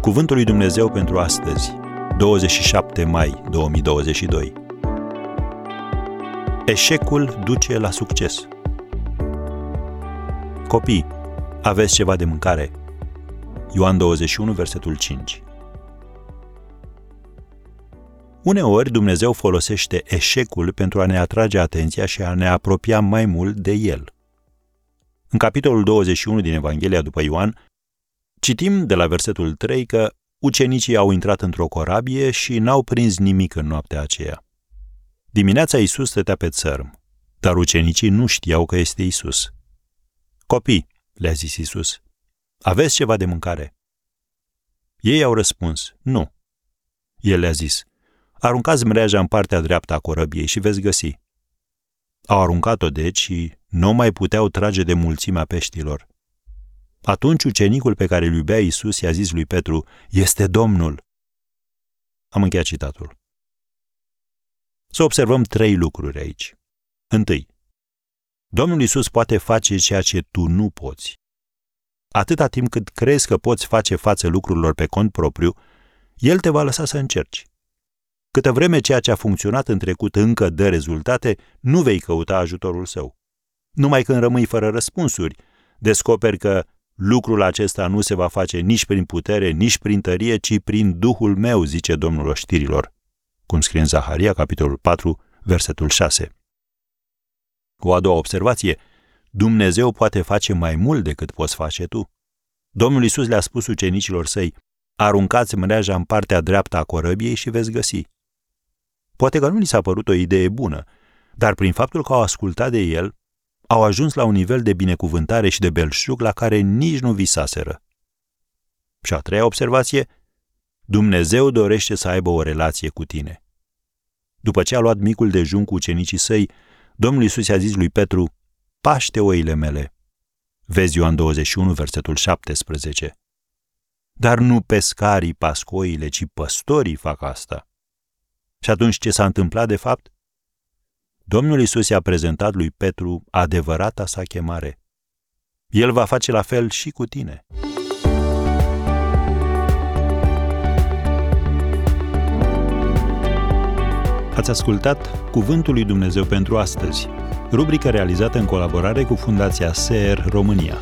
Cuvântul lui Dumnezeu pentru astăzi, 27 mai 2022. Eșecul duce la succes. Copii, aveți ceva de mâncare? Ioan 21, versetul 5. Uneori Dumnezeu folosește eșecul pentru a ne atrage atenția și a ne apropia mai mult de El. În capitolul 21 din Evanghelia după Ioan, citim de la versetul 3 că ucenicii au intrat într-o corabie și n-au prins nimic în noaptea aceea. Dimineața Isus stătea pe țărm, dar ucenicii nu știau că este Isus. Copii, le-a zis Isus, aveți ceva de mâncare? Ei au răspuns, nu. El le-a zis, aruncați mreaja în partea dreaptă a corăbiei și veți găsi. Au aruncat-o deci și nu mai puteau trage de mulțimea peștilor. Atunci ucenicul pe care îl iubea Isus i-a zis lui Petru, este Domnul. Am încheiat citatul. Să observăm trei lucruri aici. Întâi, Domnul Isus poate face ceea ce tu nu poți. Atâta timp cât crezi că poți face față lucrurilor pe cont propriu, El te va lăsa să încerci. Câtă vreme ceea ce a funcționat în trecut încă dă rezultate, nu vei căuta ajutorul său. Numai când rămâi fără răspunsuri, descoperi că lucrul acesta nu se va face nici prin putere, nici prin tărie, ci prin Duhul meu, zice Domnul oștirilor. Cum scrie în Zaharia, capitolul 4, versetul 6. O a doua observație, Dumnezeu poate face mai mult decât poți face tu. Domnul Isus le-a spus ucenicilor săi, aruncați mreaja în partea dreaptă a corăbiei și veți găsi. Poate că nu li s-a părut o idee bună, dar prin faptul că au ascultat de el, au ajuns la un nivel de binecuvântare și de belșug la care nici nu visaseră. Și a treia observație, Dumnezeu dorește să aibă o relație cu tine. După ce a luat micul dejun cu ucenicii săi, Domnul Iisus i-a zis lui Petru, paște oile mele. Vezi Ioan 21, versetul 17. Dar nu pescarii pascoile, ci păstorii fac asta. Și atunci ce s-a întâmplat de fapt? Domnul Isus i-a prezentat lui Petru adevărata sa chemare. El va face la fel și cu tine. Ați ascultat Cuvântul lui Dumnezeu pentru astăzi, rubrica realizată în colaborare cu Fundația SER România.